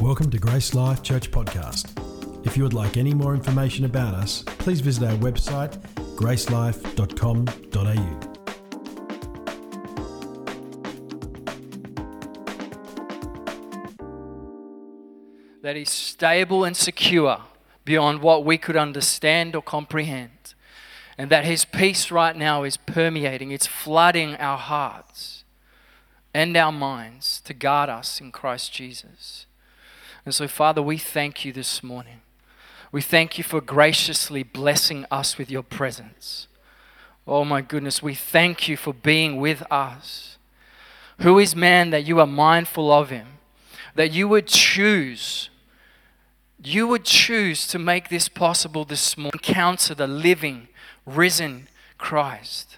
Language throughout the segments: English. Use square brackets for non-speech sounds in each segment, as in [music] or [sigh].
Welcome to Grace Life Church Podcast. If you would like any more information about us, please visit our website gracelife.com.au. that is stable and secure beyond what we could understand or comprehend. And that His peace right now is permeating, it's flooding our hearts and our minds to guard us in Christ Jesus. And so, Father, we thank you this morning. We thank you for graciously blessing us with your presence. Oh my goodness, we thank you for being with us. Who is man that you are mindful of him? That you would choose, you would choose to make this possible this morning, encounter the living, risen Christ.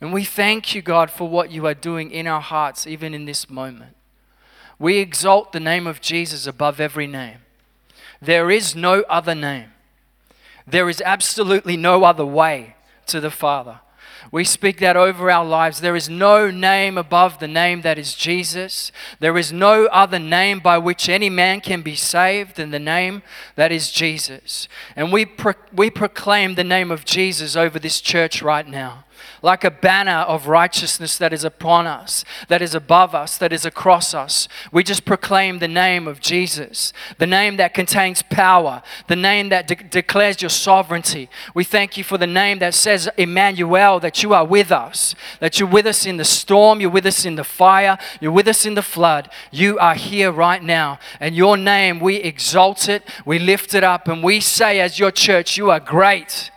And we thank you, God, for what you are doing in our hearts, even in this moment. We exalt the name of Jesus above every name. There is no other name. There is absolutely no other way to the Father. We speak that over our lives. There is no name above the name that is Jesus. There is no other name by which any man can be saved than the name that is Jesus. And we, pro- we proclaim the name of Jesus over this church right now like a banner of righteousness that is upon us, that is above us, that is across us. We just proclaim the name of Jesus, the name that contains power, the name that de- declares your sovereignty. We thank you for the name that says, Emmanuel, that you are with us, that you're with us in the storm, you're with us in the fire, you're with us in the flood. You are here right now. And your name, we exalt it, we lift it up, and we say, as your church, you are great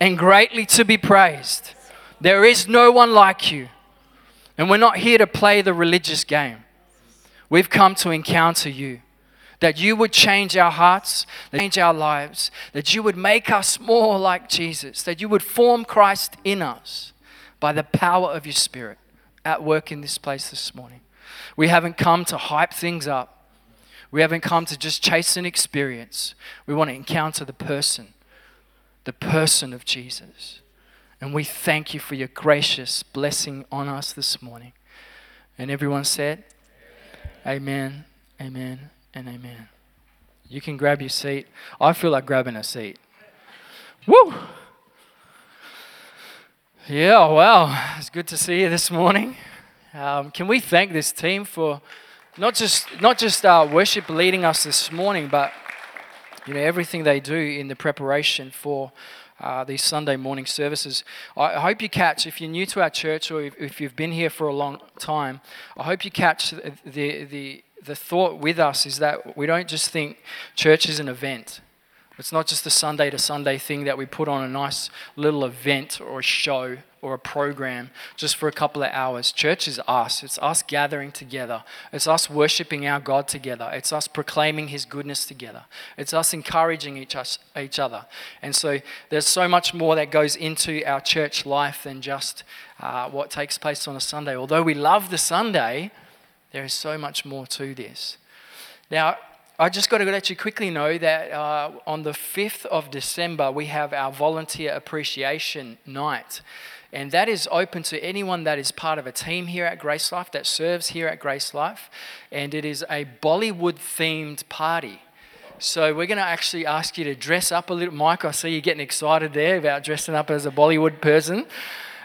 and greatly to be praised. There is no one like you. And we're not here to play the religious game. We've come to encounter you. That you would change our hearts, change our lives, that you would make us more like Jesus, that you would form Christ in us by the power of your Spirit at work in this place this morning. We haven't come to hype things up. We haven't come to just chase an experience. We want to encounter the person, the person of Jesus. And we thank you for your gracious blessing on us this morning. And everyone said, Amen, amen, and amen. You can grab your seat. I feel like grabbing a seat. Woo! Yeah, wow. It's good to see you this morning. Um, can we thank this team for not just not just uh, worship leading us this morning, but you know everything they do in the preparation for uh, these Sunday morning services. I hope you catch, if you're new to our church or if, you've been here for a long time, I hope you catch the, the, the thought with us is that we don't just think church is an event. It's not just a Sunday to Sunday thing that we put on a nice little event or a show or a program just for a couple of hours. Church is us. It's us gathering together. It's us worshiping our God together. It's us proclaiming His goodness together. It's us encouraging each, other. And so there's so much more that goes into our church life than just uh, what takes place on a Sunday. Although we love the Sunday, there is so much more to this. Now, I just got to let you quickly know that uh, on the 5th of December, we have our volunteer appreciation night. And that is open to anyone that is part of a team here at Grace Life, that serves here at Grace Life. And it is a Bollywood themed party. So we're going to actually ask you to dress up a little. Mike, I see you getting excited there about dressing up as a Bollywood person.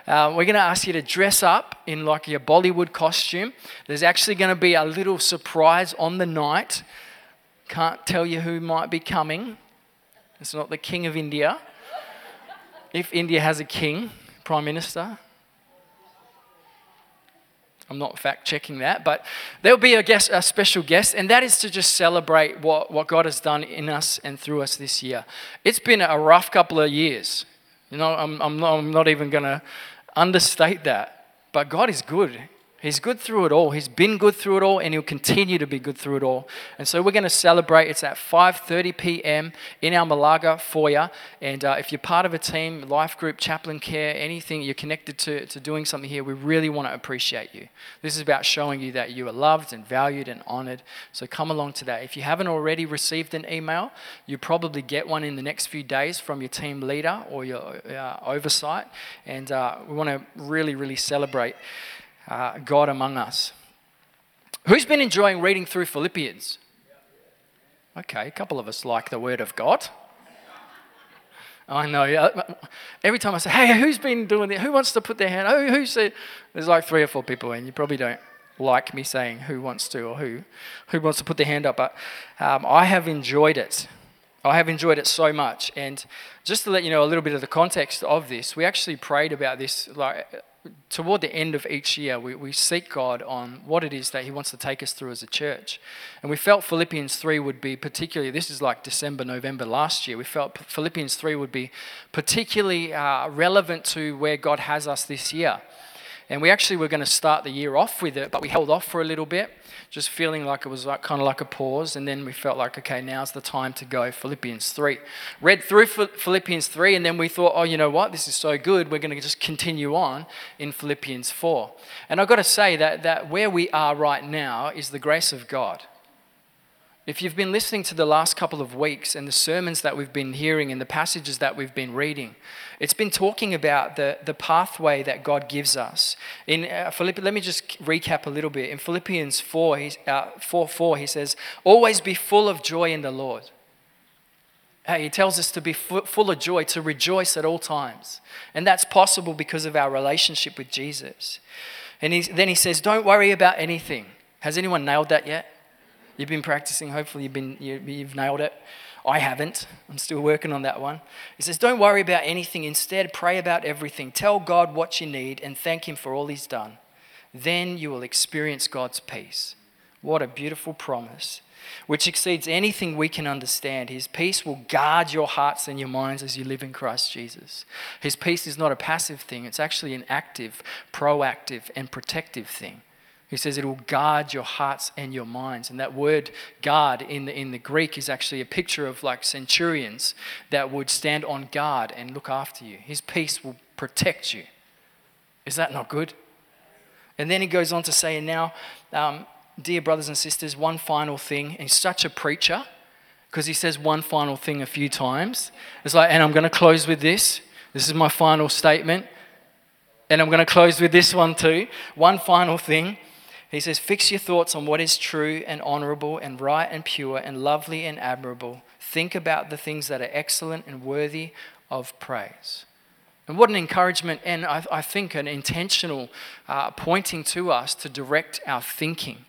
Uh, we're going to ask you to dress up in like your Bollywood costume. There's actually going to be a little surprise on the night can't tell you who might be coming. It's not the King of India. If India has a king, Prime Minister. I'm not fact checking that, but there'll be a, guest, a special guest, and that is to just celebrate what, what God has done in us and through us this year. It's been a rough couple of years. You know, I'm, I'm not, I'm not even going to understate that, but God is good. He's good through it all. He's been good through it all, and he'll continue to be good through it all. And so we're going to celebrate. It's at 5:30 p.m. in our Malaga foyer. And uh, if you're part of a team, life group, chaplain care, anything you're connected to, to doing something here, we really want to appreciate you. This is about showing you that you are loved and valued and honored. So come along today. If you haven't already received an email, you probably get one in the next few days from your team leader or your uh, oversight. And uh, we want to really, really celebrate uh, God among us. Who's been enjoying reading through Philippians? Okay, a couple of us like the Word of God. I know. Every time I say, "Hey, who's been doing it? Who wants to put their hand?" Oh, who said? There's like three or four people, and you probably don't like me saying who wants to or who who wants to put their hand up. But um, I have enjoyed it. I have enjoyed it so much. And just to let you know a little bit of the context of this, we actually prayed about this like toward the end of each year, we, we seek God on what it is that He wants to take us through as a church. And we felt Philippians 3 would be particularly, this is like December, November last year, we felt Philippians 3 would be particularly uh, relevant to where God has us this year. And we actually were going to start the year off with it, but we held off for a little bit, just feeling like it was like, kind of like a pause. And then we felt like, okay, now's the time to go Philippians 3. Read through Philippians 3, and then we thought, oh, you know what? This is so good. We're going to just continue on in Philippians 4. And I've got to say that, that where we are right now is the grace of God. If you've been listening to the last couple of weeks and the sermons that we've been hearing and the passages that we've been reading, it's been talking about the, the pathway that God gives us. In uh, Philippi, let me just recap a little bit. In Philippians 4, he, uh, 4, 4, he says, Always be full of joy in the Lord. Hey, he tells us to be full of joy, to rejoice at all times. And that's possible because of our relationship with Jesus. And then he says, Don't worry about anything. Has anyone nailed that yet? You've been practicing. Hopefully, you've, been, you, you've nailed it. I haven't. I'm still working on that one. He says, Don't worry about anything. Instead, pray about everything. Tell God what you need and thank Him for all He's done. Then you will experience God's peace. What a beautiful promise, which exceeds anything we can understand. His peace will guard your hearts and your minds as you live in Christ Jesus. His peace is not a passive thing, it's actually an active, proactive, and protective thing. He says it will guard your hearts and your minds. And that word guard in the, in the Greek is actually a picture of like centurions that would stand on guard and look after you. His peace will protect you. Is that not good? And then he goes on to say, and now, um, dear brothers and sisters, one final thing. He's such a preacher because he says one final thing a few times. It's like, and I'm going to close with this. This is my final statement. And I'm going to close with this one too. One final thing. He says, Fix your thoughts on what is true and honorable and right and pure and lovely and admirable. Think about the things that are excellent and worthy of praise. And what an encouragement, and I, I think an intentional uh, pointing to us to direct our thinking.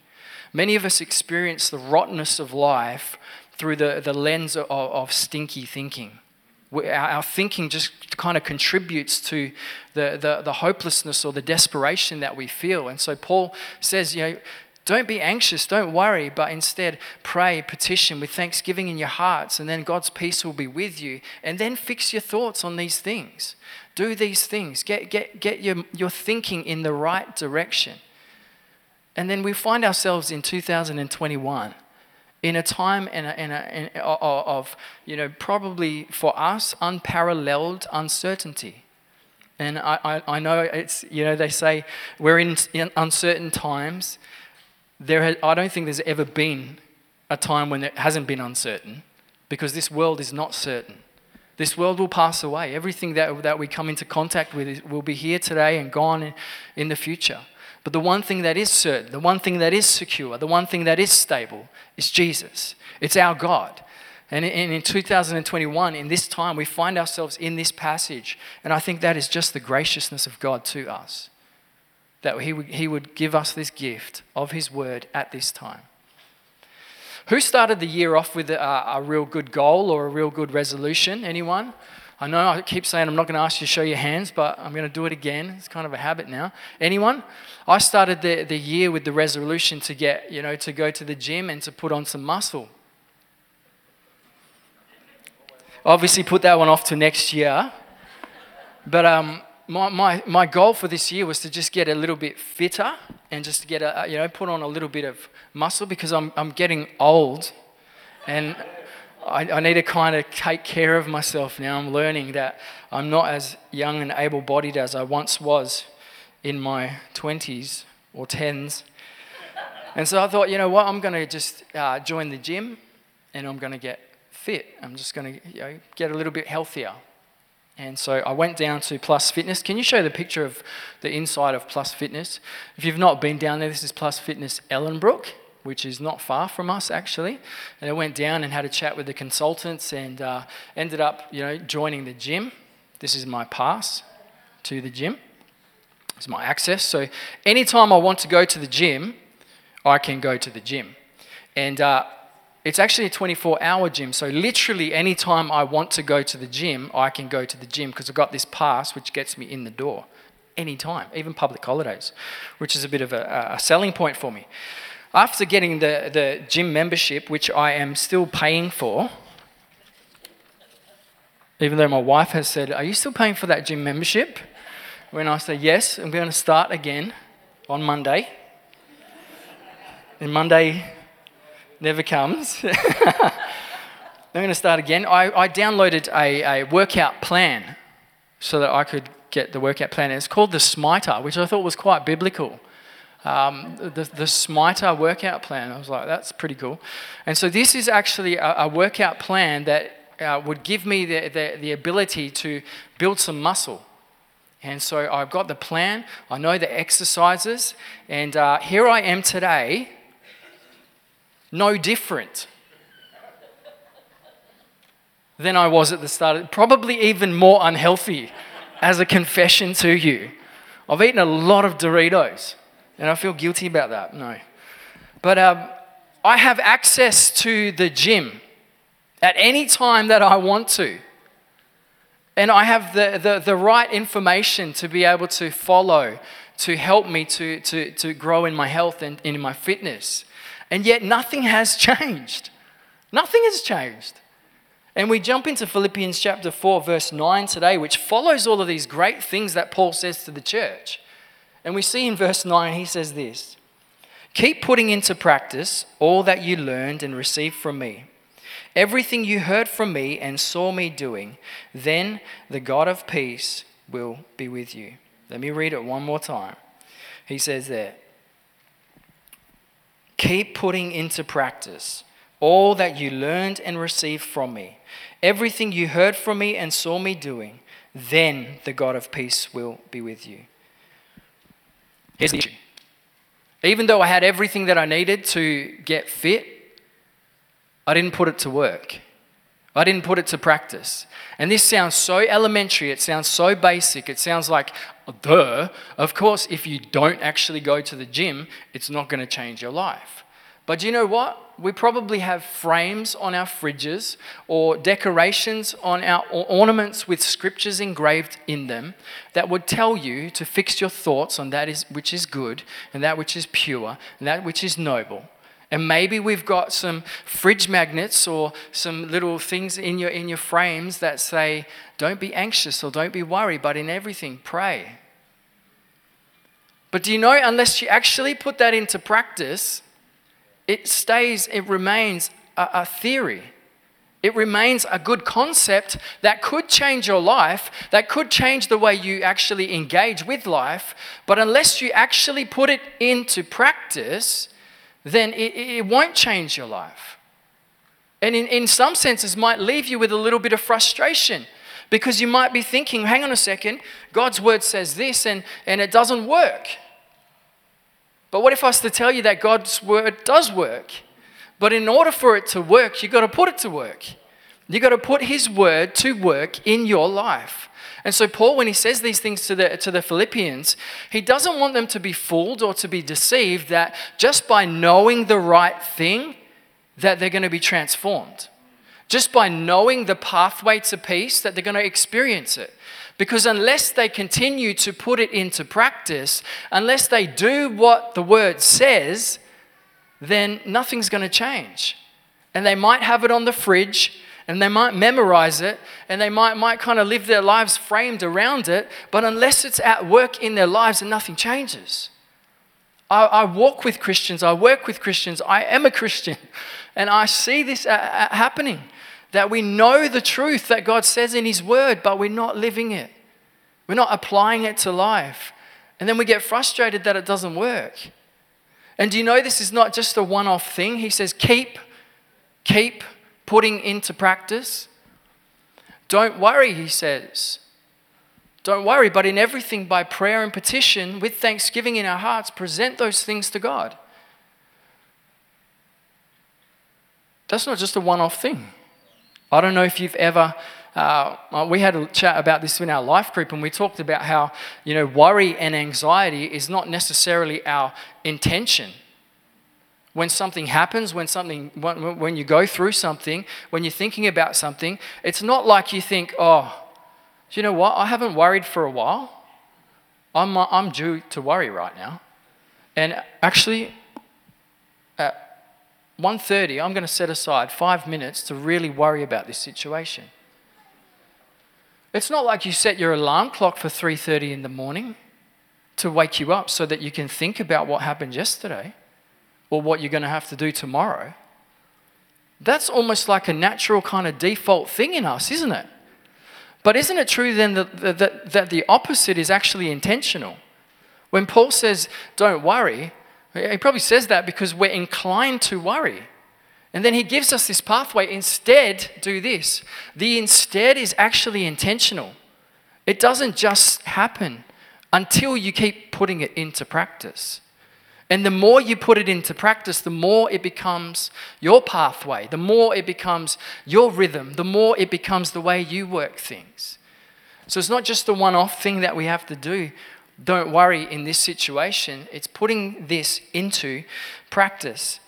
Many of us experience the rottenness of life through the, the lens of, of stinky thinking our thinking just kind of contributes to the, the, the, hopelessness or the desperation that we feel. And so Paul says, you know, don't be anxious, don't worry, but instead pray, petition with thanksgiving in your hearts, and then God's peace will be with you. And then fix your thoughts on these things. Do these things. Get, get, get your, your thinking in the right direction. And then we find ourselves in 2021 in a time in a, in a, in of, you know, probably for us, unparalleled uncertainty. And I, I, I, know it's, you know, they say we're in, in uncertain times. There has, I don't think there's ever been a time when it hasn't been uncertain because this world is not certain. This world will pass away. Everything that, that we come into contact with will be here today and gone in, in the future. But the one thing that is certain, the one thing that is secure, the one thing that is stable is Jesus. It's our God. And in 2021, in this time, we find ourselves in this passage. And I think that is just the graciousness of God to us. That He would, he would give us this gift of His word at this time. Who started the year off with a, a real good goal or a real good resolution? Anyone? I know I keep saying I'm not going to ask you to show your hands, but I'm going to do it again. It's kind of a habit now. Anyone? I started the, the year with the resolution to get, you know, to go to the gym and to put on some muscle. Obviously, put that one off to next year. But um, my, my, my goal for this year was to just get a little bit fitter and just get a, you know, put on a little bit of muscle because I'm, I'm getting old. And I, I need to kind of take care of myself now. I'm learning that I'm not as young and able bodied as I once was in my 20s or 10s. And so I thought, you know what, I'm going to just uh, join the gym and I'm going to get fit. I'm just going to you know, get a little bit healthier. And so I went down to Plus Fitness. Can you show the picture of the inside of Plus Fitness? If you've not been down there, this is Plus Fitness Ellenbrook which is not far from us actually. And I went down and had a chat with the consultants and uh, ended up, you know, joining the gym. This is my pass to the gym. It's my access. So anytime I want to go to the gym, I can go to the gym. And uh, it's actually a 24 hour gym. So literally anytime I want to go to the gym, I can go to the gym because I've got this pass which gets me in the door anytime, even public holidays, which is a bit of a, a selling point for me. After getting the, the gym membership, which I am still paying for, even though my wife has said, Are you still paying for that gym membership? When I say, Yes, I'm going to start again on Monday. And Monday never comes. [laughs] I'm going to start again. I, I downloaded a, a workout plan so that I could get the workout plan. It's called the Smiter, which I thought was quite biblical. Um, the, the Smiter workout plan. I was like, that's pretty cool. And so this is actually a, a workout plan that uh, would give me the, the, the ability to build some muscle. And so I've got the plan, I know the exercises, and uh, here I am today, no different than I was at the start, probably even more unhealthy as a confession to you. I've eaten a lot of Doritos. And I feel guilty about that. No. But um, I have access to the gym at any time that I want to. And I have the, the, the right information to be able to follow, to help me to, to, to grow in my health and in my fitness. And yet nothing has [laughs] changed. Nothing has changed. And we jump into Philippians chapter 4, verse 9 today, which follows all of these great things that Paul says to the church. And we see in verse 9, he says this Keep putting into practice all that you learned and received from me, everything you heard from me and saw me doing. Then the God of peace will be with you. Let me read it one more time. He says there Keep putting into practice all that you learned and received from me, everything you heard from me and saw me doing. Then the God of peace will be with you. Here's the issue. Even though I had everything that I needed to get fit, I didn't put it to work. I didn't put it to practice. And this sounds so elementary, it sounds so basic, it sounds like, duh. Of course, if you don't actually go to the gym, it's not going to change your life. But do you know what? We probably have frames on our fridges or decorations on our ornaments with scriptures engraved in them that would tell you to fix your thoughts on that is, which is good and that which is pure and that which is noble. And maybe we've got some fridge magnets or some little things in your, in your frames that say, don't be anxious or don't be worried, but in everything, pray. But do you know, unless you actually put that into practice, it stays, it remains a, a theory. It remains a good concept that could change your life, that could change the way you actually engage with life. But unless you actually put it into practice, then it, it won't change your life. And in, in some senses, might leave you with a little bit of frustration because you might be thinking, hang on a second, God's word says this and, and it doesn't work. But what if I was to tell you that God's word does work? But in order for it to work, you've got to put it to work. You've got to put His word to work in your life. And so, Paul, when he says these things to the, to the Philippians, he doesn't want them to be fooled or to be deceived that just by knowing the right thing, that they're going to be transformed. Just by knowing the pathway to peace, that they're going to experience it. Because unless they continue to put it into practice, unless they do what the word says, then nothing's going to change. And they might have it on the fridge and they might memorize it and they might, might kind of live their lives framed around it, but unless it's at work in their lives, and nothing changes. I, I walk with Christians, I work with Christians, I am a Christian, [laughs] and I see this uh, uh, happening that we know the truth that God says in His Word, but we're not living it. We're not applying it to life. And then we get frustrated that it doesn't work. And do you know this is not just a one off thing? He says, keep, keep putting into practice. Don't worry, he says. Don't worry, but in everything by prayer and petition, with thanksgiving in our hearts, present those things to God. that's not just a one off thing. I don't know if you've ever. Uh, uh, we had a chat about this in our life group, and we talked about how you know worry and anxiety is not necessarily our intention. When something happens, when something, when, when you go through something, when you're thinking about something, it's not like you think, "Oh, do you know what? I haven't worried for a while. I'm I'm due to worry right now," and actually, at 1.30, I'm going to set aside five minutes to really worry about this situation. It's not like you set your alarm clock for 3:30 in the morning to wake you up so that you can think about what happened yesterday or what you're going to have to do tomorrow. That's almost like a natural kind of default thing in us, isn't it? But isn't it true then that, that, that the opposite is actually intentional? When Paul says, don't worry, he probably says that because we're inclined to worry. And then he gives us this pathway. Instead, do this. The instead is actually intentional. It doesn't just happen until you keep putting it into practice. And the more you put it into practice, the more it becomes your pathway, the more it becomes your rhythm, the more it becomes the way you work things. So it's not just the one off thing that we have to do. Don't worry in this situation. It's putting this into practice.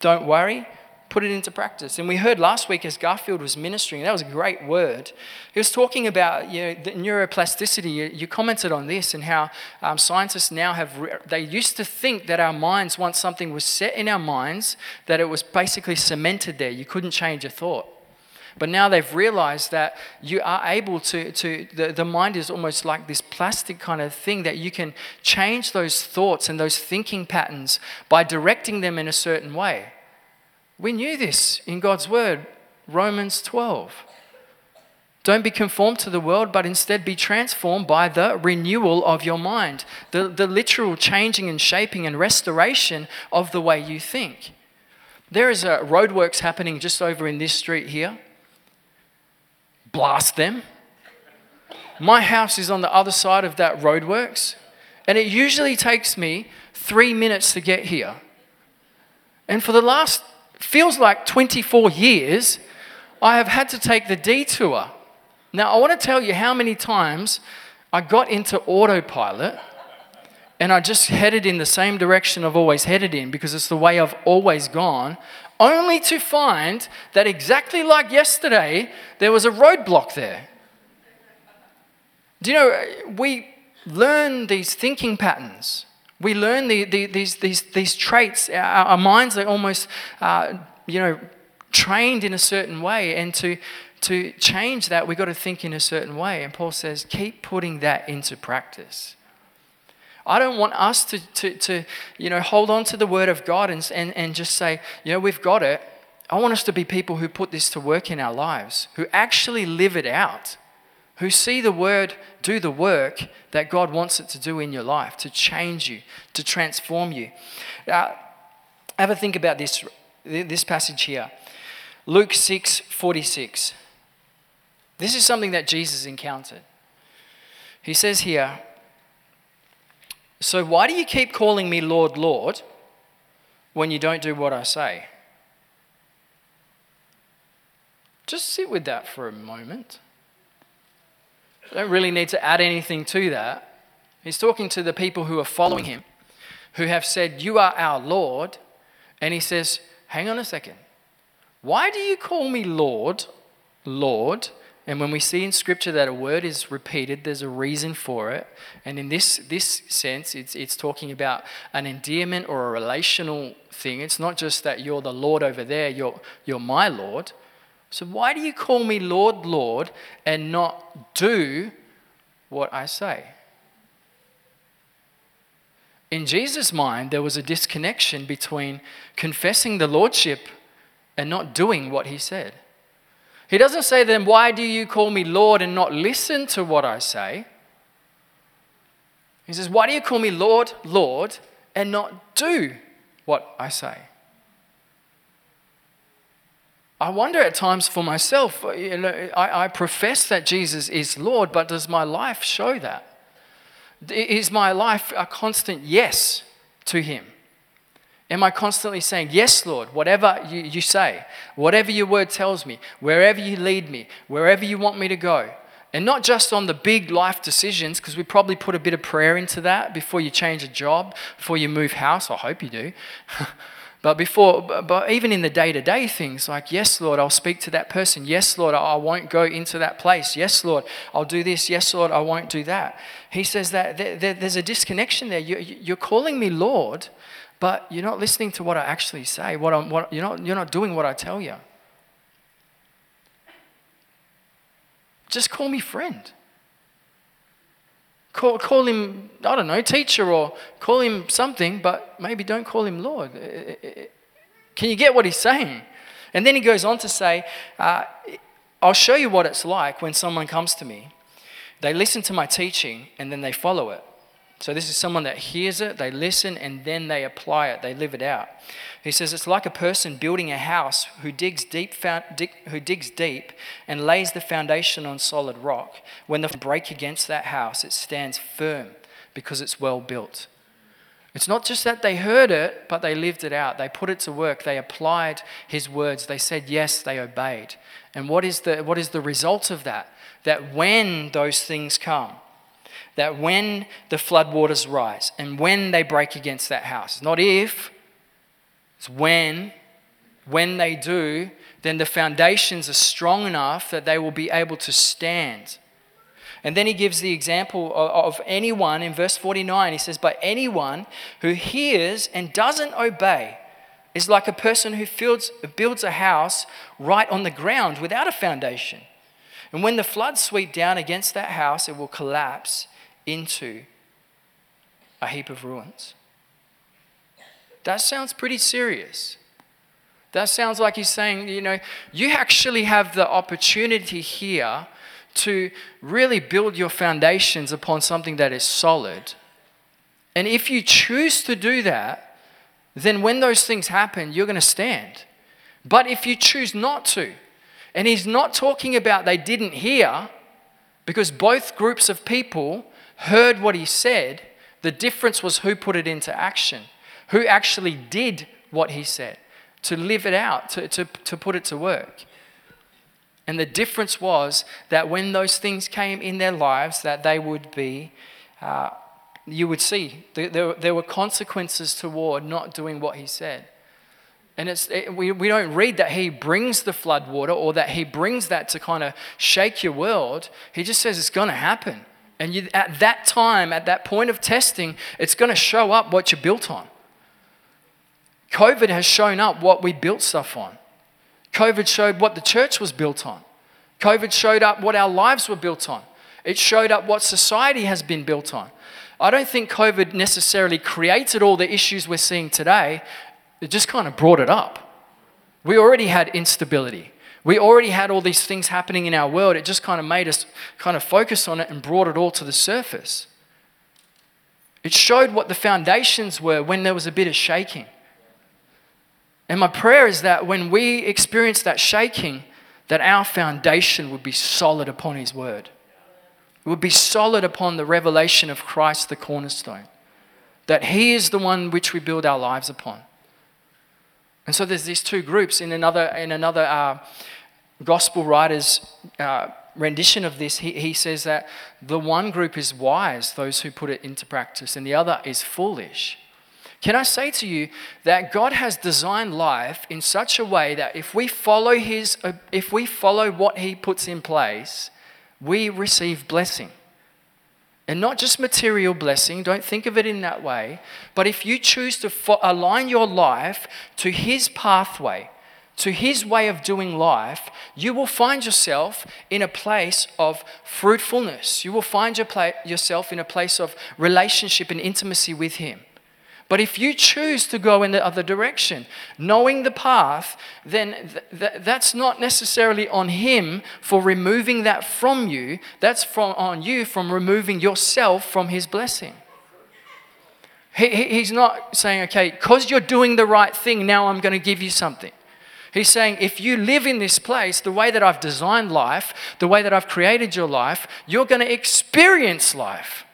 Don't worry, put it into practice. And we heard last week as Garfield was ministering, that was a great word. He was talking about you know, neuroplasticity. You, you commented on this and how um, scientists now have, re- they used to think that our minds, once something was set in our minds, that it was basically cemented there. You couldn't change a thought. But now they've realized that you are able to, to the, the mind is almost like this plastic kind of thing that you can change those thoughts and those thinking patterns by directing them in a certain way. We knew this in God's word, Romans 12. Don't be conformed to the world, but instead be transformed by the renewal of your mind, the, the literal changing and shaping and restoration of the way you think. There is a roadworks happening just over in this street here blast them. My house is on the other side of that roadworks, and it usually takes me three minutes to get here. And for the last, feels like 24 years, I have had to take the detour. Now, I want to tell you how many times I got into autopilot and I just headed in the same direction I've always headed in because it's the way I've always gone only to find that exactly like yesterday, there was a roadblock there. Do you know, we learn these thinking patterns. We learn the, the, these, these, these traits. Our, our minds are almost, uh, you know, trained in a certain way. And to, to change that, we've got to think in a certain way. And Paul says, keep putting that into practice. I don't want us to, to, to you know, hold on to the word of God and, and, and just say, you know, we've got it. I want us to be people who put this to work in our lives, who actually live it out, who see the word do the work that God wants it to do in your life, to change you, to transform you. Uh, have a think about this, this passage here. Luke 6 46. This is something that Jesus encountered. He says here, so, why do you keep calling me Lord, Lord when you don't do what I say? Just sit with that for a moment. I don't really need to add anything to that. He's talking to the people who are following him, who have said, You are our Lord. And he says, Hang on a second. Why do you call me Lord, Lord, and when we see in Scripture that a word is repeated, there's a reason for it. And in this, this sense, it's, it's talking about an endearment or a relational thing. It's not just that you're the Lord over there, you're, you're my Lord. So why do you call me Lord, Lord, and not do what I say? In Jesus' mind, there was a disconnection between confessing the Lordship and not doing what he said. He doesn't say then, Why do you call me Lord and not listen to what I say? He says, Why do you call me Lord, Lord, and not do what I say? I wonder at times for myself, uh, you know, I, I profess that Jesus is Lord, but does my life show that? Is my life a constant yes to Him? Am I constantly saying, Yes, Lord, whatever you, you say, whatever your word tells me, wherever you lead me, wherever you want me to go? And not just on the big life decisions, because we probably put a bit of prayer into that before you change a job, before you move house. I hope you do. [laughs] but before, but even in the day to day things, like, yes, Lord, I'll speak to that person. Yes, Lord, I won't go into that place. Yes, Lord, I'll do this. Yes, Lord, I won't do that. He says that there's a disconnection there. You're calling me Lord, but you're not listening to what I actually say. What I'm, what, you're, not, you're not doing what I tell you. Just call me friend. Call, call him, I don't know, teacher or call him something, but maybe don't call him Lord. Can you get what he's saying? And then he goes on to say, uh, I'll show you what it's like when someone comes to me. They listen to my teaching and then they follow it. So, this is someone that hears it, they listen, and then they apply it, they live it out. He says it's like a person building a house who digs deep, who digs deep and lays the foundation on solid rock. When the break against that house, it stands firm because it's well built. It's not just that they heard it, but they lived it out. They put it to work. They applied his words. They said yes, they obeyed. And what is the, what is the result of that? That when those things come, that when the floodwaters rise and when they break against that house, not if, it's when, when they do, then the foundations are strong enough that they will be able to stand. And then he gives the example of, anyone in verse 49. He says, But anyone who hears and doesn't obey is like a person who builds, builds a house right on the ground without a foundation. And when the floods sweep down against that house, it will collapse into a heap of ruins. That sounds pretty serious. That sounds like he's saying, you know, you actually have the opportunity here to really build your foundations upon something that is solid. And if you choose to do that, then when those things happen, you're going to stand. But if you choose not to, and he's not talking about they didn't hear, because both groups of people heard what he said, the difference was who put it into action, who actually did what he said, to live it out, to, to, to put it to work. And the difference was that when those things came in their lives, that they would be, uh, you would see, there, there were consequences toward not doing what he said. And it's, it, we, we don't read that he brings the flood water or that he brings that to kind of shake your world. He just says it's going to happen. And you, at that time, at that point of testing, it's going to show up what you're built on. COVID has shown up what we built stuff on. COVID showed what the church was built on. COVID showed up what our lives were built on. It showed up what society has been built on. I don't think COVID necessarily created all the issues we're seeing today, it just kind of brought it up. We already had instability. We already had all these things happening in our world. It just kind of made us kind of focus on it and brought it all to the surface. It showed what the foundations were when there was a bit of shaking. And my prayer is that when we experience that shaking, that our foundation would be solid upon His Word. It would be solid upon the revelation of Christ, the cornerstone. That He is the one which we build our lives upon. And so there's these two groups in another, in another uh, gospel writer's uh, rendition of this. He, he says that the one group is wise, those who put it into practice, and the other is foolish. Can I say to you that God has designed life in such a way that if we follow his uh, if we follow what he puts in place, we receive blessing. And not just material blessing, don't think of it in that way. But if you choose to fo- align your life to His pathway, to His way of doing life, you will find yourself in a place of fruitfulness. You will find your pla- yourself in a place of relationship and intimacy with Him. But if you choose to go in the other direction, knowing the path, then th- th- that's not necessarily on Him for removing that from you. That's from, on you from removing yourself from His blessing. He, he, he's not saying, okay, because you're doing the right thing, now I'm going to give you something. He's saying, if you live in this place the way that I've designed life, the way that I've created your life, you're going to experience life.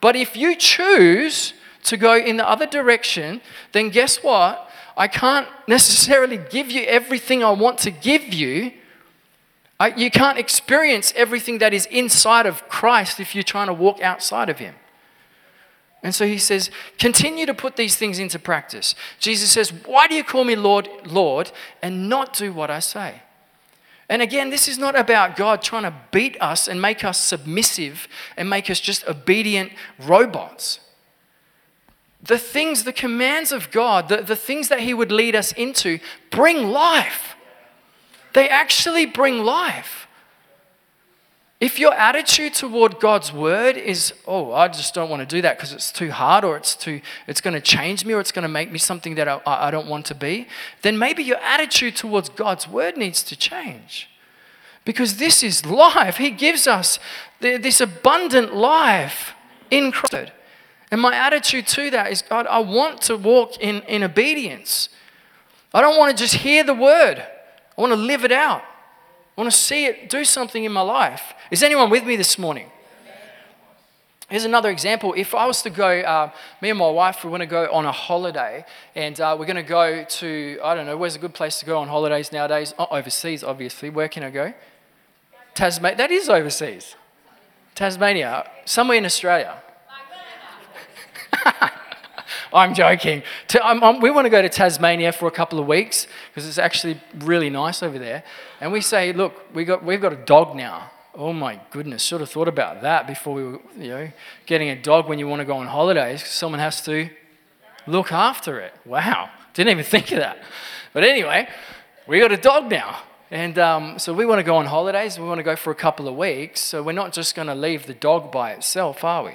But if you choose to go in the other direction, then guess what? I can't necessarily give you everything I want to give you. I, you can't experience everything that is inside of Christ if you're trying to walk outside of Him. And so he says, continue to put these things into practice. Jesus says, Why do you call me Lord, Lord, and not do what I say? And again, this is not about God trying to beat us and make us submissive and make us just obedient robots. The things, the commands of God, the, the things that He would lead us into, bring life. They actually bring life. If your attitude toward God's word is, oh, I just don't want to do that because it's too hard or it's too, it's going to change me or it's going to make me something that I, I don't want to be, then maybe your attitude towards God's word needs to change. Because this is life. He gives us this abundant life in Christ. And my attitude to that is, God, I want to walk in, in obedience. I don't want to just hear the word, I want to live it out. I want to see it do something in my life. Is anyone with me this morning? Here's another example. If I was to go, uh, me and my wife, we want to go on a holiday, and uh, we're going to go to, I don't know, where's a good place to go on holidays nowadays? Oh, overseas, obviously. Where can I go? Tasmania. That is overseas. Tasmania. Somewhere in Australia. [laughs] I'm joking. we want to go to Tasmania for a couple of weeks because it's actually really nice over there. And we say, look, we got, we've got a dog now. Oh my goodness, should have thought about that before we were, you know, getting a dog when you want to go on holidays. Someone has to look after it. Wow, didn't even think of that. But anyway, we got a dog now. And um, so we want to go on holidays. We want to go for a couple of weeks. So we're not just going to leave the dog by itself, are we?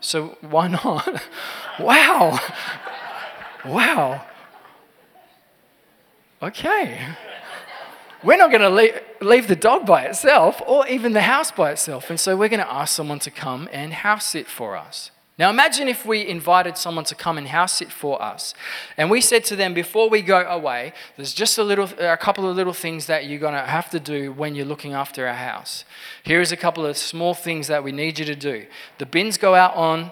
So why not? [laughs] wow. Wow. Okay. We're not going to leave, leave the dog by itself or even the house by itself. And so we're going to ask someone to come and house sit for us. Now imagine if we invited someone to come and house sit for us, and we said to them before we go away, "There's just a little, a couple of little things that you're gonna have to do when you're looking after our house. Here is a couple of small things that we need you to do. The bins go out on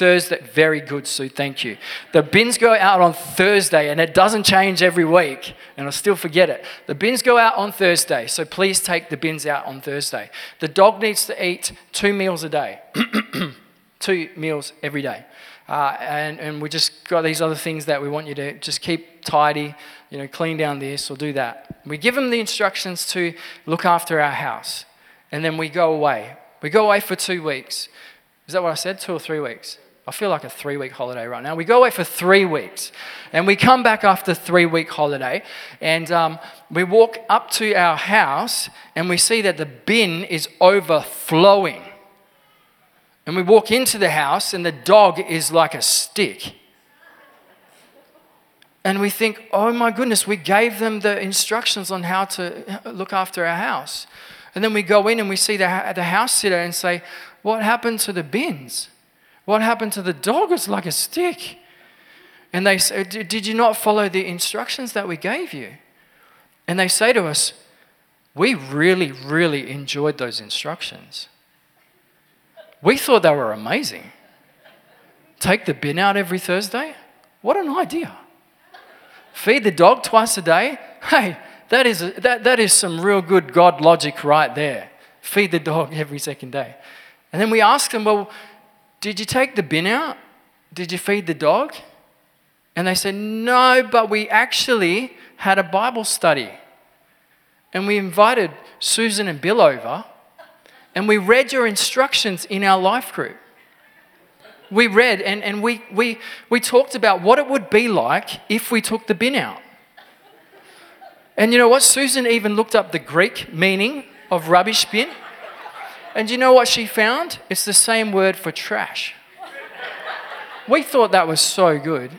Thursday. Very good, Sue. Thank you. The bins go out on Thursday, and it doesn't change every week, and I still forget it. The bins go out on Thursday, so please take the bins out on Thursday. The dog needs to eat two meals a day. [clears throat] two meals every day. Uh, and, and we just got these other things that we want you to just keep tidy, you know, clean down this or do that. We give them the instructions to look after our house. And then we go away. We go away for two weeks. Is that what I said? Two or three weeks? I feel like a three week holiday right now. We go away for three weeks and we come back after three week holiday and um, we walk up to our house and we see that the bin is overflowing. And we walk into the house, and the dog is like a stick. And we think, oh my goodness, we gave them the instructions on how to look after our house. And then we go in and we see the, the house sitter and say, What happened to the bins? What happened to the dog? It's like a stick. And they say, Did you not follow the instructions that we gave you? And they say to us, We really, really enjoyed those instructions. We thought they were amazing. Take the bin out every Thursday? What an idea. Feed the dog twice a day? Hey, that is, that, that is some real good God logic right there. Feed the dog [laughs] every second day. And then we ask them, Well, did you take the bin out? Did you feed the dog? And they said, No, but we actually had a Bible study. And we invited Susan and Bill over and we read your instructions in our life group. We read and, and we, we, we talked about what it would be like if we took the bin out. And you know what? Susan even looked up the Greek meaning of rubbish bin. And you know what she found? It's the same word for trash. We thought that was so good.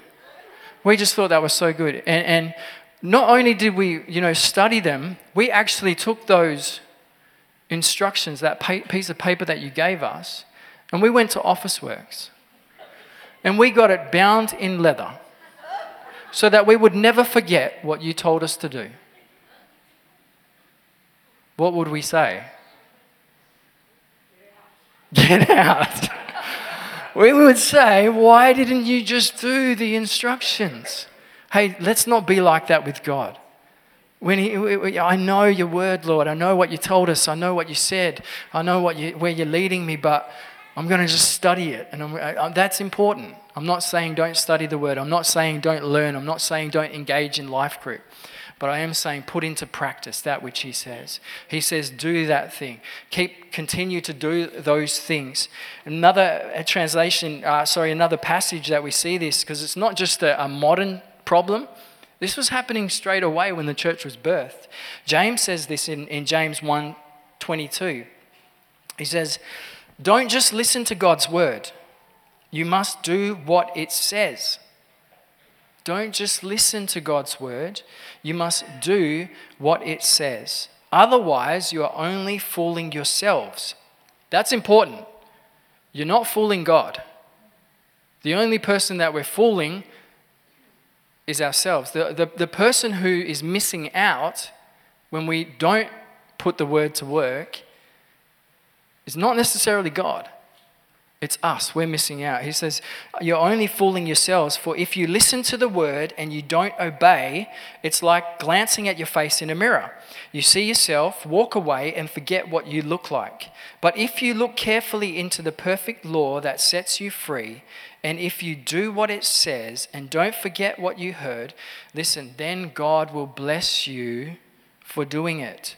We just thought that was so good. And, and not only did we, you know, study them, we actually took those instructions, that piece of paper that you gave us, and we went to Officeworks. And we got it bound in leather so that we would never forget what you told us to do. What would we say? Get out. we would say, Why didn't you just do the instructions? Hey, let's not be like that with God. When he, I know your word, Lord. I know what you told us. I know what you said. I know what you, where you're leading me, but I'm going to just study it. And I, that's important. I'm not saying don't study the word. I'm not saying don't learn. I'm not saying don't engage in life group. But I am saying put into practice that which he says. He says, do that thing. Keep, continue to do those things. Another translation, uh, sorry, another passage that we see this, because it's not just a, a modern problem. This was happening straight away when the church was birthed. James says this in, in James 1 22. He says, Don't just listen to God's word, you must do what it says. Don't just listen to God's word, you must do what it says. Otherwise, you are only fooling yourselves. That's important. You're not fooling God. The only person that we're fooling is ourselves. The, the, the person who is missing out when we don't put the word to work is not necessarily God. It's us. We're missing out. He says, You're only fooling yourselves, for if you listen to the word and you don't obey, it's like glancing at your face in a mirror. You see yourself, walk away, and forget what you look like. But if you look carefully into the perfect law that sets you free, and if you do what it says and don't forget what you heard, listen, then God will bless you for doing it.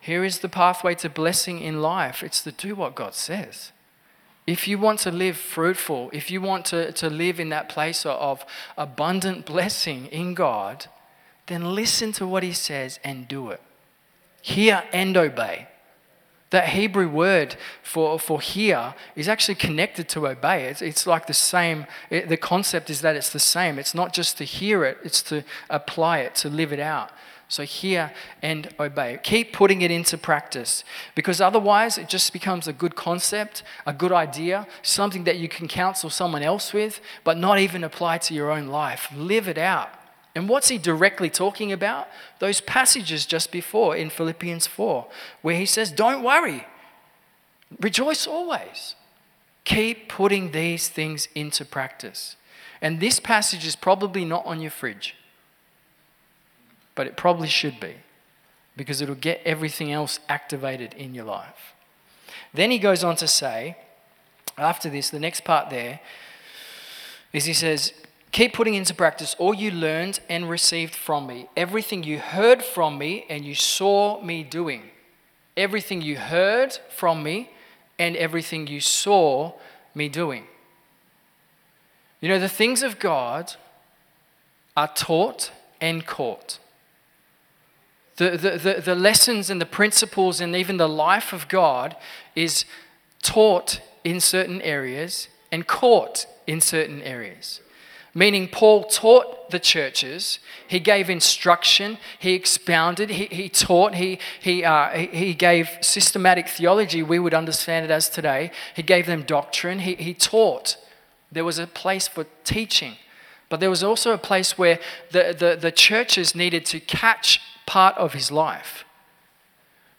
Here is the pathway to blessing in life it's to do what God says. If you want to live fruitful, if you want to, to live in that place of abundant blessing in God, then listen to what He says and do it. Hear and obey. That Hebrew word for, for hear is actually connected to obey. It's, it's like the same, it, the concept is that it's the same. It's not just to hear it, it's to apply it, to live it out. So hear and obey. Keep putting it into practice because otherwise it just becomes a good concept, a good idea, something that you can counsel someone else with, but not even apply to your own life. Live it out. And what's he directly talking about? Those passages just before in Philippians 4, where he says, Don't worry, rejoice always. Keep putting these things into practice. And this passage is probably not on your fridge but it probably should be because it'll get everything else activated in your life. Then he goes on to say, after this, the next part there is he says, Keep putting into practice all you learned and received from me, everything you heard from me and you saw me doing. Everything you heard from me and everything you saw me doing. You know, the things of God are taught and caught the, the, the, the lessons and the principles and even the life of God is taught in certain areas and caught in certain areas. Meaning, Paul taught the churches, he gave instruction, he expounded, he, he taught, he, he, uh, he gave systematic theology, we would understand it as today. He gave them doctrine, he, he taught. There was a place for teaching. But there was also a place where the, the, the churches needed to catch part of his life.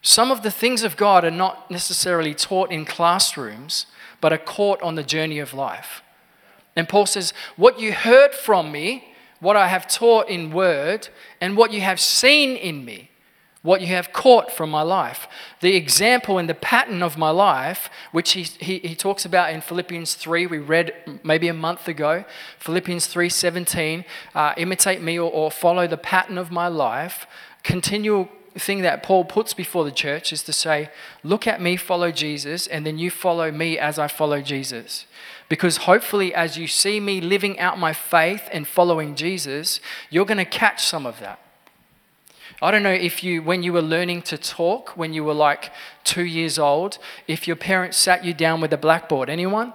Some of the things of God are not necessarily taught in classrooms, but are caught on the journey of life. And Paul says, What you heard from me, what I have taught in word, and what you have seen in me, what you have caught from my life. The example and the pattern of my life, which he, he, he, talks about in Philippians 3, we read maybe a month ago, Philippians 3.17, uh, imitate me or, or follow the pattern of my life continual thing that Paul puts before the church is to say, Look at me, follow Jesus, and then you follow me as I follow Jesus. Because hopefully, as you see me living out my faith and following Jesus, you're going to catch some of that. I don't know if you, when you were learning to talk, when you were like two years old, if your parents sat you down with a blackboard. Anyone?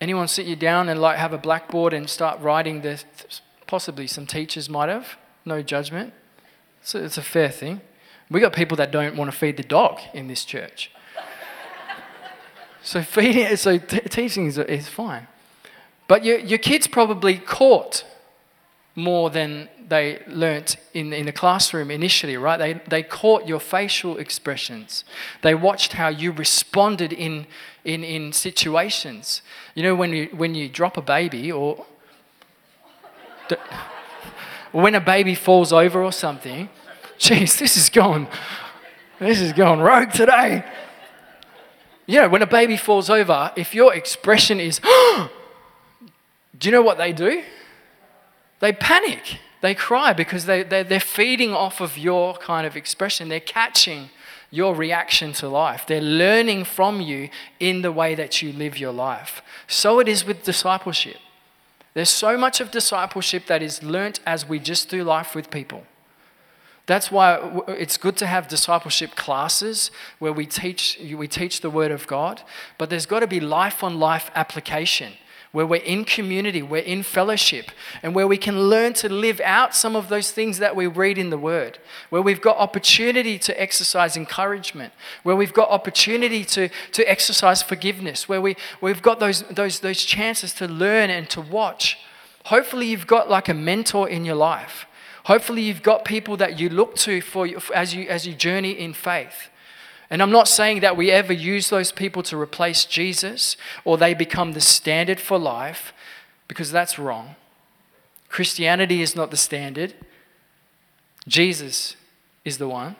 Anyone sit you down and like have a blackboard and start writing this? possibly some teachers might have, no judgment. So it's a fair thing. We got people that don't want to feed the dog in this church. so feeding, so t- teaching is, is fine. But your, your kids probably caught more than they learnt in, in the classroom initially, right? They, they caught your facial expressions. They watched how you responded in, in, in situations. You know, when you, when you drop a baby or when a baby falls over or something, geez, this is going, this is going rogue today. You know, when a baby falls over, if your expression is, [gasps] do you know what they do? They panic. They cry because they, they, they're feeding off of your kind of expression. They're catching your reaction to life. They're learning from you in the way that you live your life. So it is with discipleship. There's so much of discipleship that is learnt as we just do life with people. That's why it's good to have discipleship classes where we teach, we teach the Word of God, but there's got to be life on life application where we're in community, we're in fellowship, and where we can learn to live out some of those things that we read in the Word, where we've got opportunity to exercise encouragement, where we've got opportunity to, to exercise forgiveness, where we, we've got those, those, those chances to learn and to watch. Hopefully, you've got like a mentor in your life. Hopefully, you've got people that you look to for, as, you, as you journey in faith. And I'm not saying that we ever use those people to replace Jesus or they become the standard for life, because that's wrong. Christianity is not the standard, Jesus is the one.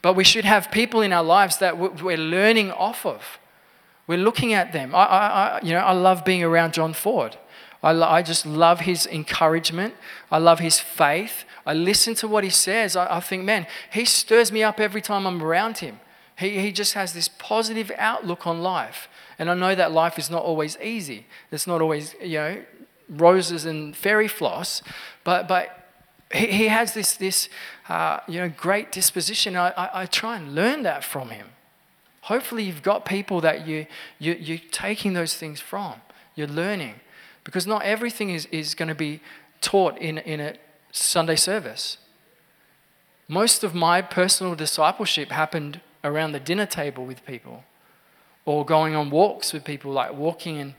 But we should have people in our lives that we're learning off of. We're looking at them. I, I, you know, I love being around John Ford. I, I just love his encouragement. I love his faith. I listen to what he says. I, I think, man, he stirs me up every time I'm around him. He, he just has this positive outlook on life. And I know that life is not always easy. It's not always, you know, roses and fairy floss, but, but he, he has this, this uh, you know, great disposition. I, I, I try and learn that from him. Hopefully, you've got people that you, you, you're taking those things from. You're learning. Because not everything is, is going to be taught in, in a Sunday service. Most of my personal discipleship happened around the dinner table with people or going on walks with people, like walking and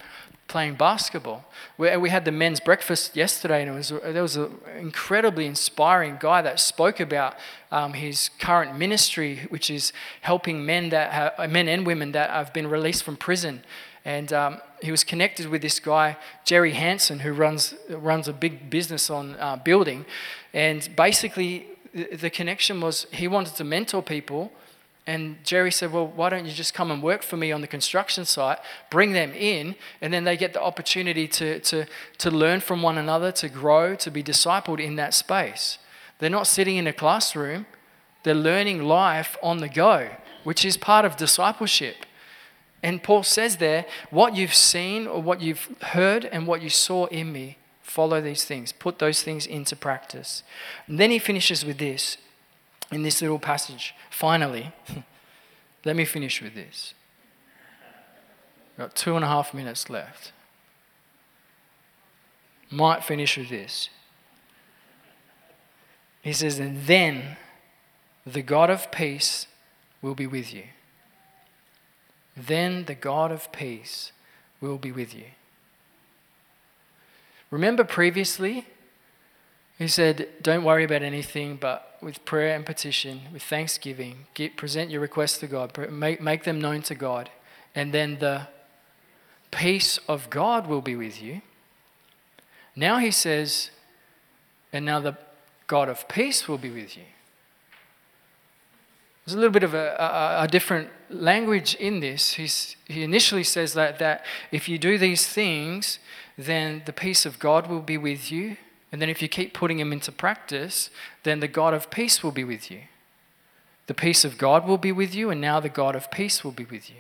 playing basketball. We, we had the men's breakfast yesterday, and it was, there was an incredibly inspiring guy that spoke about um, his current ministry, which is helping men, that have, men and women that have been released from prison. And um, he was connected with this guy, Jerry Hanson, who runs, runs a big business on uh, building. And basically, the, the connection was he wanted to mentor people and Jerry said, Well, why don't you just come and work for me on the construction site, bring them in, and then they get the opportunity to, to, to learn from one another, to grow, to be discipled in that space. They're not sitting in a classroom, they're learning life on the go, which is part of discipleship. And Paul says there, What you've seen or what you've heard and what you saw in me, follow these things, put those things into practice. And then he finishes with this in this little passage. Finally, [laughs] let me finish with this. Got two and a half minutes left. Might finish with this. He says, And then the God of peace will be with you. Then the God of peace will be with you. Remember previously, he said, Don't worry about anything, but with prayer and petition, with thanksgiving, get, present your requests to God, make, make them known to God, and then the peace of God will be with you. Now he says, And now the God of peace will be with you. There's a little bit of a, a, a different language in this. He's, he initially says that, that if you do these things, then the peace of God will be with you and then if you keep putting them into practice, then the God of peace will be with you. The peace of God will be with you, and now the God of peace will be with you.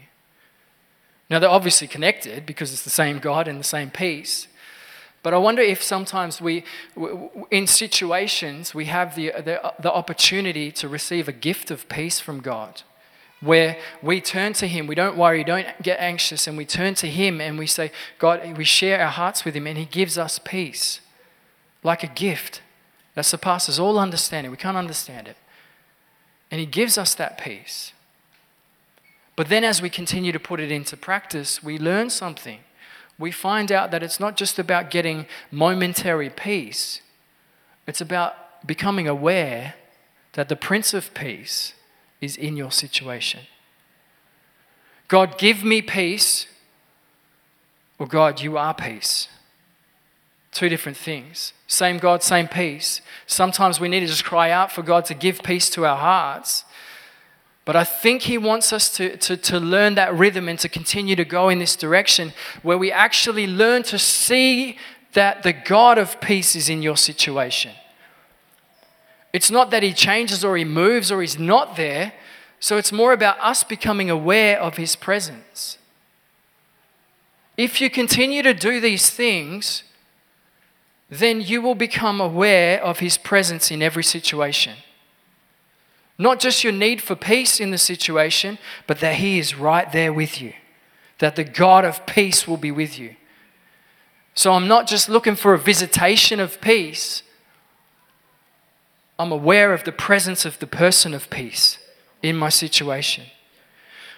Now, they're obviously connected because it's the same God and the same peace. But I wonder if sometimes we, in situations, we have the, the, the opportunity to receive a gift of peace from God where we turn to Him. We don't worry, don't get anxious, and we turn to Him and we say, God, we share our hearts with Him, and He gives us peace like a gift that surpasses all understanding. We can't understand it. And He gives us that peace. But then, as we continue to put it into practice, we learn something. We find out that it's not just about getting momentary peace, It's about becoming aware that the Prince of Peace is in your situation. God, give me peace, or God, you are peace. Two different things. Same God, same peace. Sometimes we need to just cry out for God to give peace to our hearts. But I think He wants us to, to, to learn that rhythm and to continue to go in this direction where we actually learn to see that the God of peace is in your situation. It's not that He changes or He moves or He's not there. So it's more about us becoming aware of His presence. If you continue to do these things, then you will become aware of His presence in every situation. Not just your need for peace in the situation, but that He is right there with you. That the God of peace will be with you. So I'm not just looking for a visitation of peace, I'm aware of the presence of the person of peace in my situation.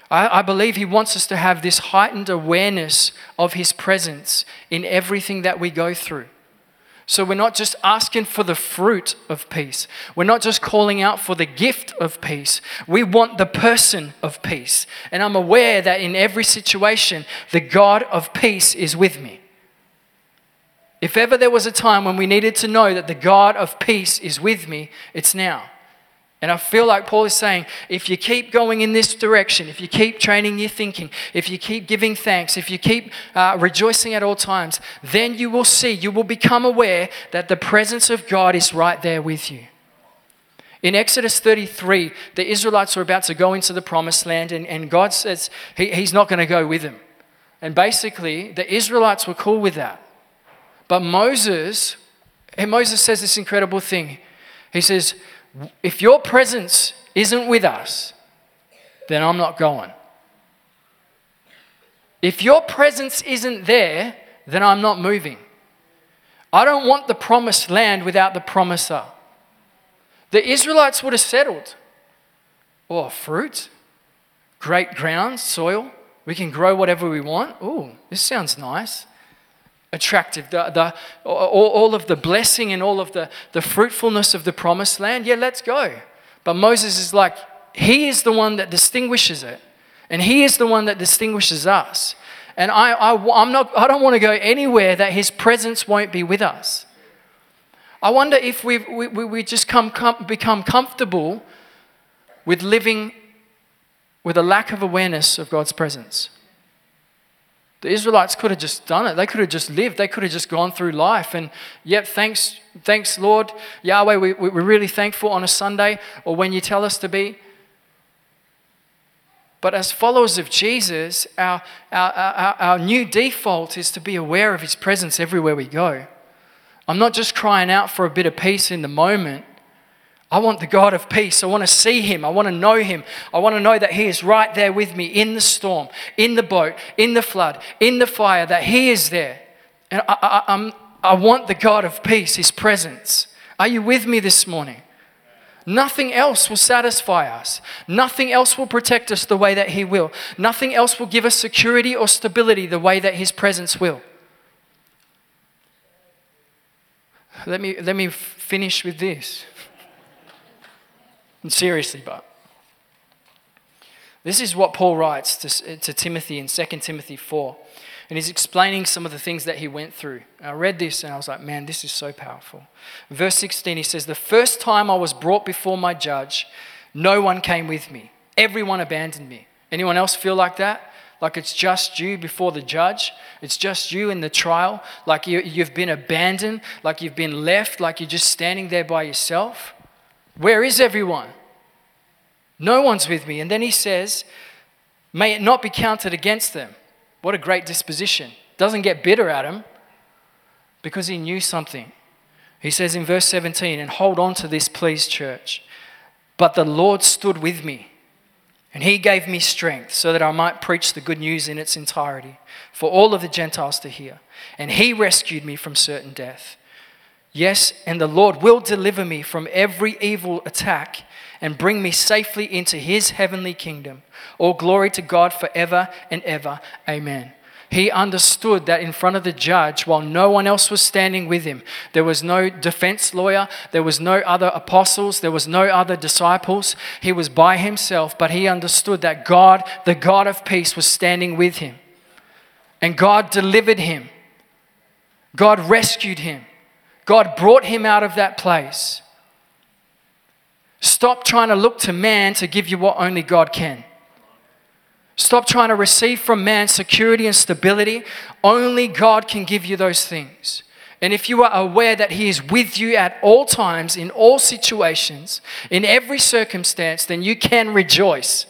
I, I, believe He wants us to have this heightened awareness of His presence in everything that we go through. So we're not just asking for the fruit of peace. We're not just calling out for the gift of peace. We want the person of peace. And I'm aware that in every situation, the God of peace is with me. If ever there was a time when we needed to know that the God of peace is with me, it's now. And I feel like Paul is saying if you keep going in this direction, if you keep training your thinking, if you keep giving thanks, if you keep uh, rejoicing at all times, then you will see, you will become aware that the presence of God is right there with you. In Exodus 33, the Israelites are about to go into the promised land, and, and God says he, He's not going to go with them. And basically, the Israelites were cool with that. But Moses, and Moses says this incredible thing. He says, if your presence isn't with us, then I'm not going. If your presence isn't there, then I'm not moving. I don't want the promised land without the promiser. The Israelites would have settled. Oh, fruit, great ground, soil. We can grow whatever we want. Oh, this sounds nice attractive. The, the, all, all of the blessing and all of the, the fruitfulness of the promised land, yeah, let's go. But Moses is like, he is the one that distinguishes it. And he is the one that distinguishes us. And I, I, I'm not, I don't want to go anywhere that his presence won't be with us. I wonder if we we, we just come, come, become comfortable with living with a lack of awareness of God's presence. The Israelites could have just done it. They could have just lived. They could have just gone through life. And yep, thanks, thanks, Lord. Yahweh, we, we're really thankful on a Sunday or when you tell us to be. But as followers of Jesus, our, our, our, our new default is to be aware of his presence everywhere we go. I'm not just crying out for a bit of peace in the moment. I want the God of peace. I want to see him. I want to know him. I want to know that he is right there with me in the storm, in the boat, in the flood, in the fire, that he is there. And I, I, I want the God of peace, his presence. Are you with me this morning? Nothing else will satisfy us. Nothing else will protect us the way that He will. Nothing else will give us security or stability the way that His presence will. Let me, let me finish with this. And seriously, but this is what Paul writes to, to Timothy in 2 Timothy 4. And he's explaining some of the things that he went through. And I read this and I was like, man, this is so powerful. Verse 16, he says, The first time I was brought before my judge, no one came with me. Everyone abandoned me. Anyone else feel like that? Like it's just you before the judge? It's just you in the trial? Like you, you've been abandoned? Like you've been left? Like you're just standing there by yourself? Where is everyone? No one's with me. And then he says, May it not be counted against them. What a great disposition. Doesn't get bitter at him because he knew something. He says in verse 17, and hold on to this, please, church. But the Lord stood with me, and he gave me strength so that I might preach the good news in its entirety for all of the Gentiles to hear. And he rescued me from certain death. Yes, and the Lord will deliver me from every evil attack and bring me safely into his heavenly kingdom. All glory to God forever and ever. Amen. He understood that in front of the judge, while no one else was standing with him, there was no defense lawyer, there was no other apostles, there was no other disciples. He was by himself, but he understood that God, the God of peace, was standing with him. And God delivered him, God rescued him, God brought him out of that place. Stop trying to look to man to give you what only God can. Stop trying to receive from man security and stability. Only God can give you those things. And if you are aware that He is with you at all times, in all situations, in every circumstance, then you can rejoice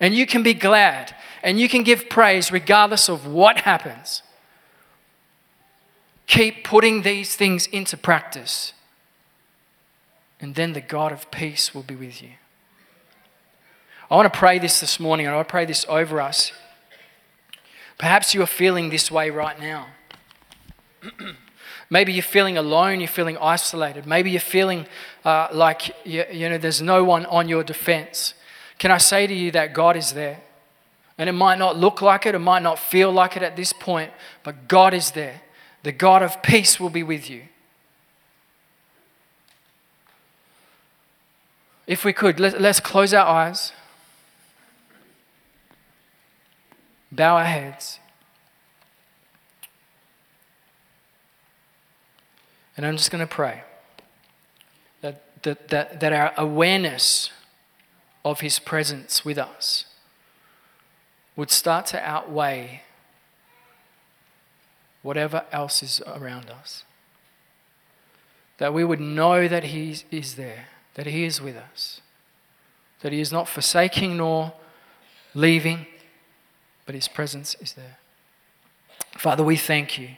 and you can be glad and you can give praise regardless of what happens. Keep putting these things into practice, and then the God of peace will be with you. I want to pray this this morning, and I pray this over us. Perhaps you are feeling this way right now. [clears throat] Maybe you're feeling alone, you're feeling isolated. Maybe you're feeling uh, like you, you know there's no one on your defense. Can I say to you that God is there? And it might not look like it, it might not feel like it at this point, but God is there. The God of peace will be with you. If we could, let, us close our eyes. bow our heads. And I'm just going to pray that, that, that, that our awareness of His presence with us would start to outweigh whatever else is around us. That we would know that He is there, that He is with us, that He is not forsaking nor leaving but His presence is there. Father, we thank you.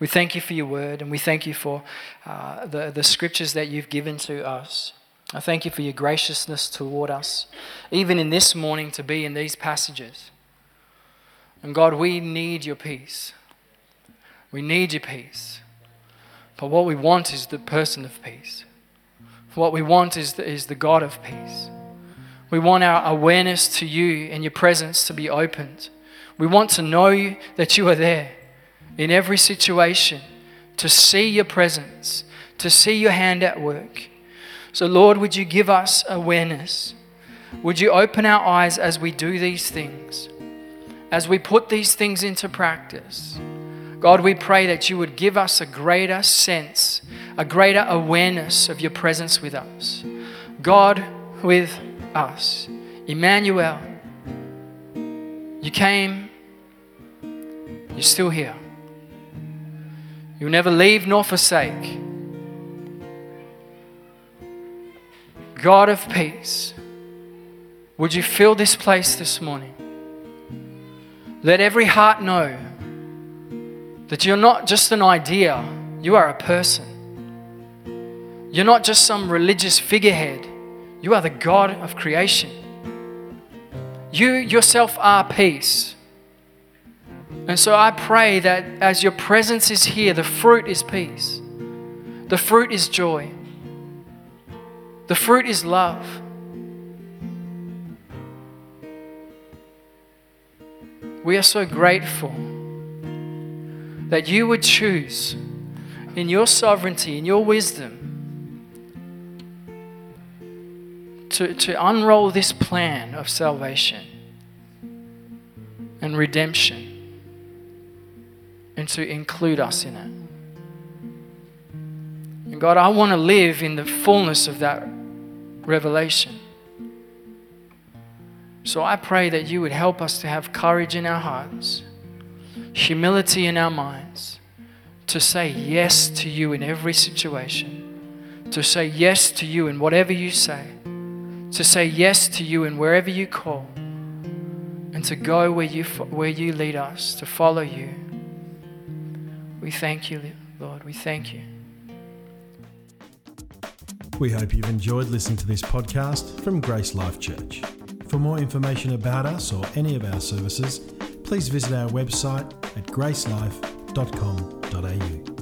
We thank you for your word and we thank you for uh, the, the scriptures that you've given to us. I thank you for your graciousness toward us, even in this morning to be in these passages. And God, we need your peace. We need your peace. But what we want is the person of peace. What we want is the, is the God of peace. We want our awareness to you and your presence to be opened. We want to know that you are there in every situation, to see your presence, to see your hand at work. So, Lord, would you give us awareness? Would you open our eyes as we do these things, as we put these things into practice? God, we pray that you would give us a greater sense, a greater awareness of your presence with us. God with us. Emmanuel. You came, you're still here. You'll never leave nor forsake. God of peace, would you fill this place this morning? Let every heart know that you're not just an idea, you are a person. You're not just some religious figurehead, you are the God of creation. You yourself are peace. And so I pray that as your presence is here, the fruit is peace, the fruit is joy, the fruit is love. We are so grateful that you would choose in your sovereignty, in your wisdom, to, to unroll this plan of salvation and redemption and to include us in it. And God, I want to live in the fullness of that revelation. So I pray that you would help us to have courage in our hearts, humility in our minds, to say yes to you in every situation, to say yes to you in whatever you say to say yes to you in wherever you call, and to go where you, where you lead us, to follow you. We thank you, Lord. We thank you. We hope you've enjoyed listening to this podcast from Grace Life Church. For more information about us or any of our services, please visit our website at gracelife.com.au.